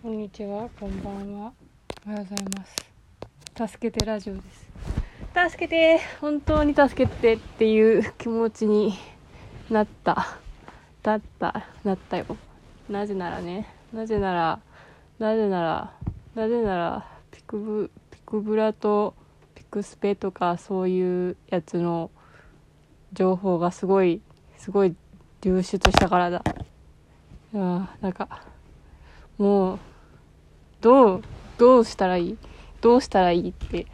こんにちは、こんばんは。おはようございます。助けてラジオです。助けて本当に助けてっていう気持ちになった。だった、なったよ。なぜならね、なぜなら、なぜなら、なぜなら、ピクブ、ピクブラとピクスペとかそういうやつの情報がすごい、すごい流出したからだ。いやーなんか、もう、どう、どうしたらいい？どうしたらいいって、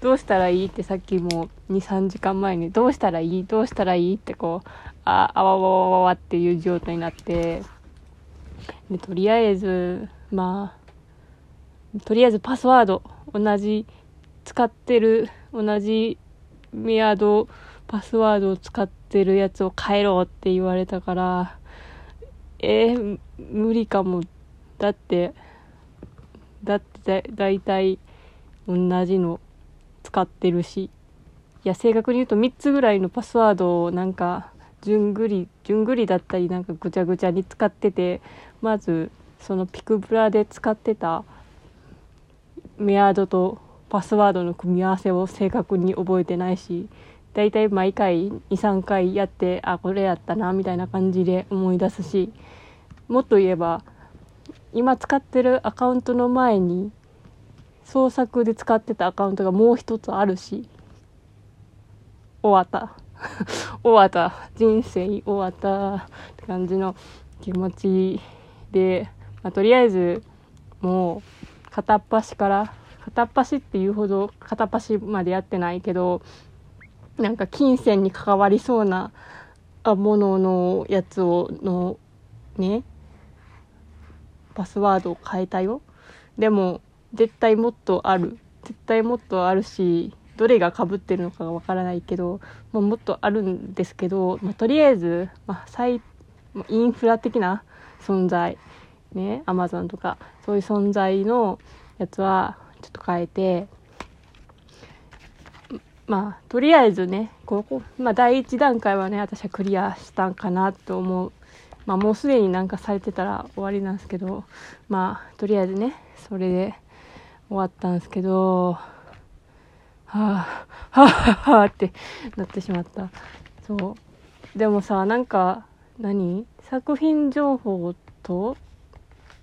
どうしたらいいってさっきもう2、3時間前に、どうしたらいい？どうしたらいいってこう、あ、あわわわわわっていう状態になって、で、とりあえず、まあ、とりあえずパスワード、同じ、使ってる、同じメアド、パスワードを使ってるやつを変えろって言われたから、えー、無理かも。だって、だってだいたい同じの使ってるし。いや、正確に言うと3つぐらいのパスワードをなんか、順繰り、順繰りだったりなんかぐちゃぐちゃに使ってて、まず、そのピクブラで使ってたメアードとパスワードの組み合わせを正確に覚えてないし、だいたい毎回2、3回やって、あ、これやったな、みたいな感じで思い出すし、もっと言えば、今使ってるアカウントの前に、創作で使ってたアカウントがもう一つあるし、終わった。終わった。人生終わった。って感じの気持ちで、まあ、とりあえず、もう、片っ端から、片っ端っていうほど片っ端までやってないけど、なんか金銭に関わりそうなあもののやつを、の、ね、パスワードを変えたよ。でも、絶対もっとある。絶対もっとあるし、どれが被ってるのかがわからないけど、ま、もっとあるんですけど、まあ、とりあえず、まあ、最、インフラ的な存在、ね、アマゾンとか、そういう存在のやつは、ちょっと変えて、まあ、とりあえずね、ここ、まあ、第一段階はね、私はクリアしたんかなと思う。まあ、もうすでになんかされてたら終わりなんですけど、まあ、とりあえずね、それで終わったんですけど、はあ、はあ、はあってなってしまった。そう。でもさ、なんか、何？作品情報と、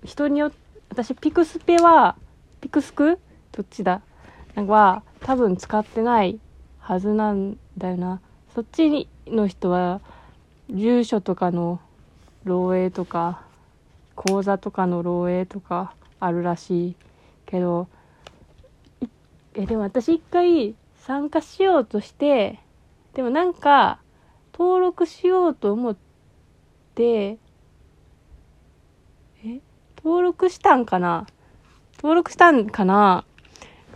人によって、私、ピクスペは、ピクスク？どっちだ？なんか、多分使ってないはずなんだよな。そっちの人は、住所とかの漏洩とか、口座とかの漏洩とかあるらしいけど、え、でも私一回参加しようとして、でもなんか、登録しようと思って、え登録したんかな？登録したんかな？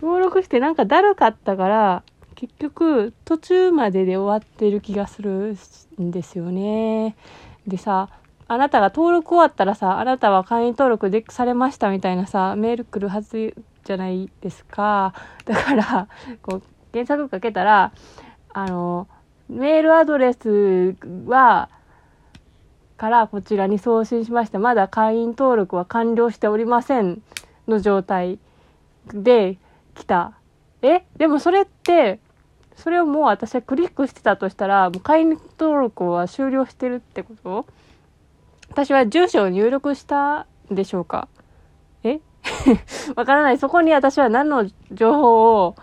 登録してなんかだるかったから、結局途中までで終わってる気がするんですよね。でさ、あなたが登録終わったらさ、あなたは会員登録でされましたみたいなさ、メール来るはずじゃないですか。だから、こう、検索かけたら、あの、メールアドレスは、からこちらに送信しました。まだ会員登録は完了しておりませんの状態で来た。え？でもそれって、それをもう私はクリックしてたとしたら、もう会員登録は終了してるってこと？私は住所を入力したでしょうか？え？わからない。そこに私は何の情報を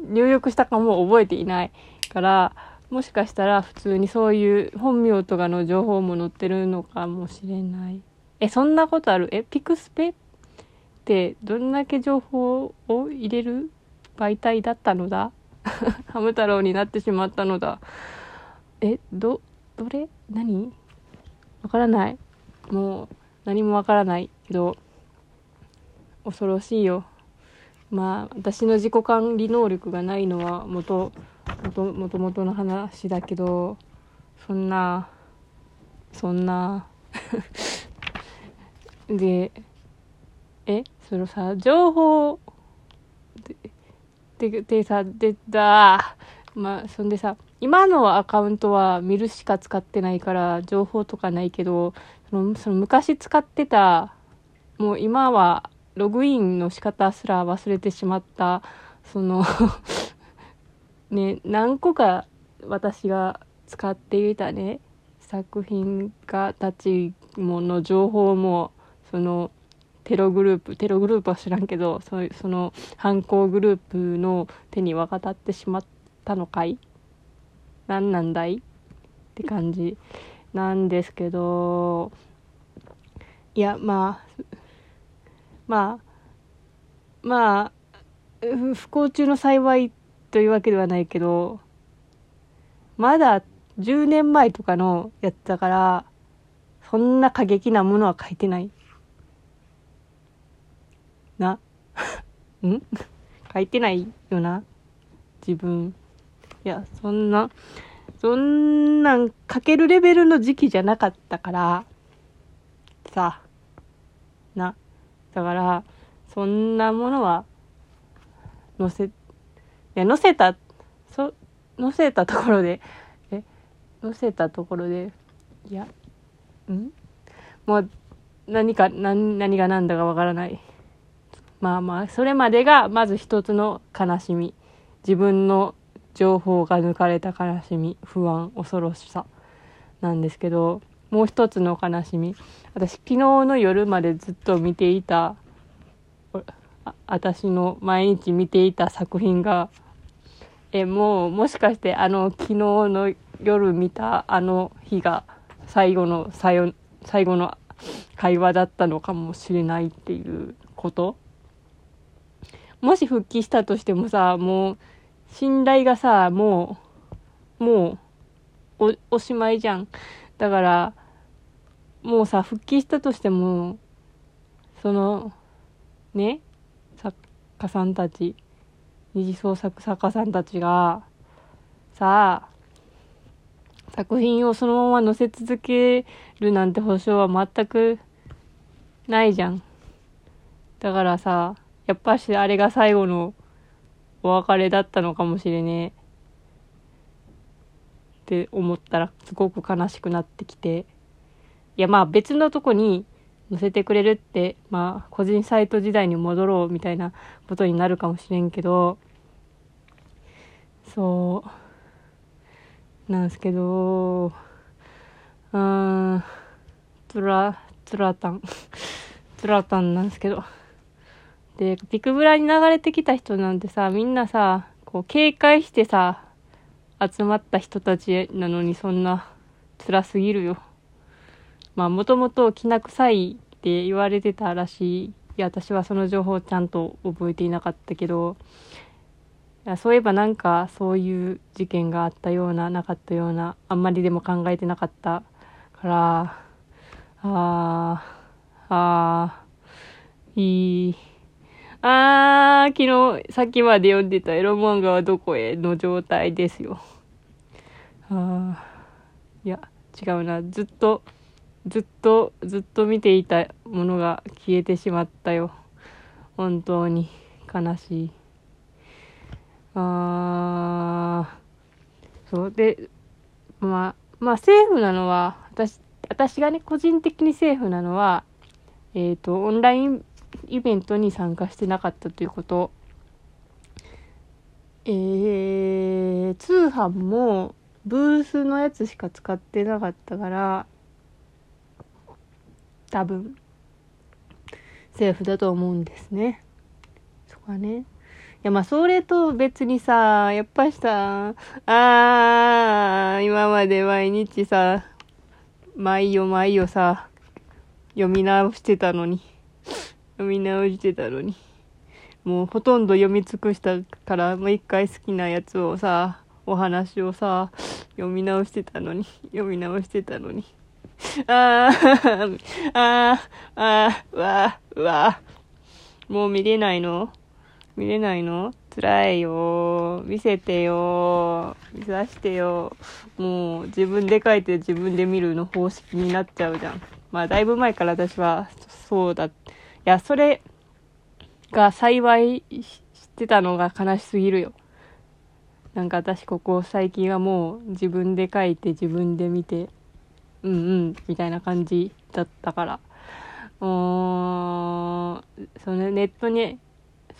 入力したかも覚えていないから、もしかしたら普通にそういう本名とかの情報も載ってるのかもしれない。え、そんなことある？え、ピクスペってどんだけ情報を入れる媒体だったのだ？ハム太郎になってしまったのだ。え、ど、どれ？何？わからない。もう何もわからないけど、恐ろしいよ。まあ、私の自己管理能力がないのは元、元、元々の話だけど、そんな、そんな、で、え、そのさ、情報、で、で、でさ、で、だ、まあ、そんでさ、今のアカウントは見るしか使ってないから、情報とかないけど、の、その昔使ってた、もう今はログインの仕方すら忘れてしまったその ね何個か私が使っていたね作品家たちもの情報もそのテログループテログループは知らんけどそその犯行グループの手に渡ってしまったのかい？何なんだい？って感じ。なんですけどいやまあまあまあ不幸中の幸いというわけではないけどまだ10年前とかのやつだからそんな過激なものは書いてないな。ん？書いてないよな。自分。いや、そんな、そんなん書けるレベルの時期じゃなかったから、さ、な。だから、そんなものは、載せ、いや、載せた、そ、載せたところで、え、載せたところで、いや、ん？もう、何か、何、何が何だかわからない。まあまあ、それまでがまず一つの悲しみ。自分の情報が抜かれた悲しみ、不安、恐ろしさなんですけど、もう一つの悲しみ。私、昨日の夜までずっと見ていた、私の毎日見ていた作品が、え、もう、もしかしてあの、昨日の夜見たあの日が最後の、最最後の会話だったのかもしれないっていうこともし復帰したとしてもさ、もう、信頼がさ、もう、もう、お、おしまいじゃん。だから、もうさ、復帰したとしても、その、ね、作家さんたち、二次創作作家さんたちが、さあ、作品をそのまま載せ続けるなんて保証は全くないじゃん。だからさ、やっぱしあれが最後のお別れだったのかもしれねえ。って思ったらすごく悲しくなってきて。いやまあ別のとこに載せてくれるってまあ個人サイト時代に戻ろうみたいなことになるかもしれんけどそうなんですけどうんつらつらたんつらたんなんですけど。で、ビクブラに流れてきた人なんてさ、みんなさ、こう警戒してさ、集まった人たちなのにそんな辛すぎるよ。まあもともときな臭いって言われてたらしい。いや、私はその情報をちゃんと覚えていなかったけど、いやそういえばなんかそういう事件があったような、なかったような、あんまりでも考えてなかったから、ああ、ああ、いい。あー、昨日、さっきまで読んでたエロ漫画はどこへの状態ですよ。あー、いや、違うな。ずっと、ずっと、ずっと見ていたものが消えてしまったよ。本当に悲しい。あー、そう。で、まあ、まあ、セーフなのは、私、私がね、個人的にセーフなのは、えっ、ー、と、オンラインイベントに参加してなかったということ。えー、通販もブースのやつしか使ってなかったから、多分、セーフだと思うんですね。そこはね。いや、まあ、それと別にさ、やっぱしさ、あー、今まで毎日さ、毎夜毎夜さ、読み直してたのに。読み直してたのに。もうほとんど読み尽くしたから、もう一回好きなやつをさ、お話をさ、読み直してたのに、読み直してたのに。あー、あー、あー、わー、わー。もう見れないの？見れないの？辛いよ。見せてよ。見さしてよ。もう自分で書いて自分で見るの方式になっちゃうじゃん。まあだいぶ前から私はそうだや、それが幸いしてたのが悲しすぎるよ。なんか私ここ最近はもう自分で書いて自分で見て、うんうん、みたいな感じだったから。うん、そのネットに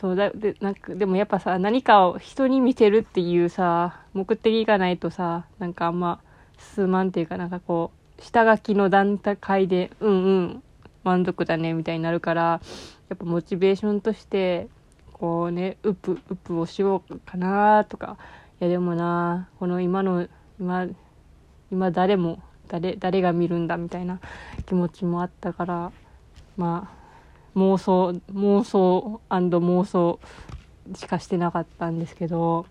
そうだでなんかでもやっぱさ何かを人に見せるっていうさ目的がないとさなんかあんま進まんっていうかなんかこう下書きの段階でうんうん満足だねみたいになるからやっぱモチベーションとしてこうねウップウップをしようかなとかいやでもなこの今の今今誰も誰誰が見るんだみたいな気持ちもあったからまあ妄想妄想妄想しかしてなかったんですけど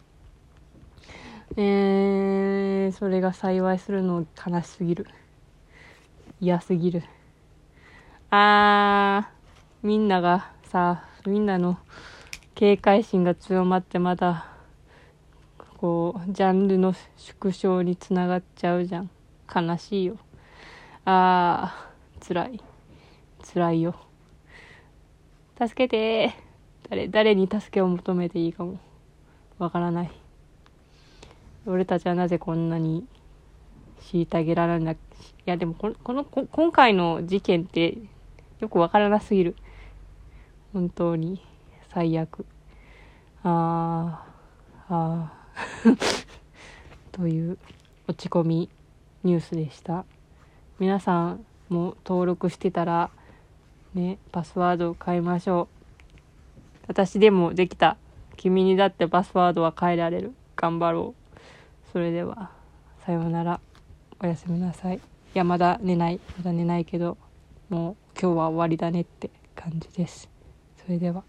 えー、それが幸いするの悲しすぎる。嫌すぎる。あーみんながさみんなの警戒心が強まってまたこうジャンルの縮小につながっちゃうじゃん。悲しいよ。あー辛い。辛いよ。助けて。誰誰に助けを求めていいかも。わからない。俺たちはなぜこんなに虐げられないいやでもこのこの今回の事件ってよくわからなすぎる。本当に。最悪。あーあー。という落ち込みニュースでした。皆さんも登録してたらねパスワードを変えましょう。私でもできた。君にだってパスワードは変えられる。頑張ろう。それではさようなら。おやすみなさい。いやまだ寝ない。まだ寝ないけどもう今日は終わりだねって感じです。それでは。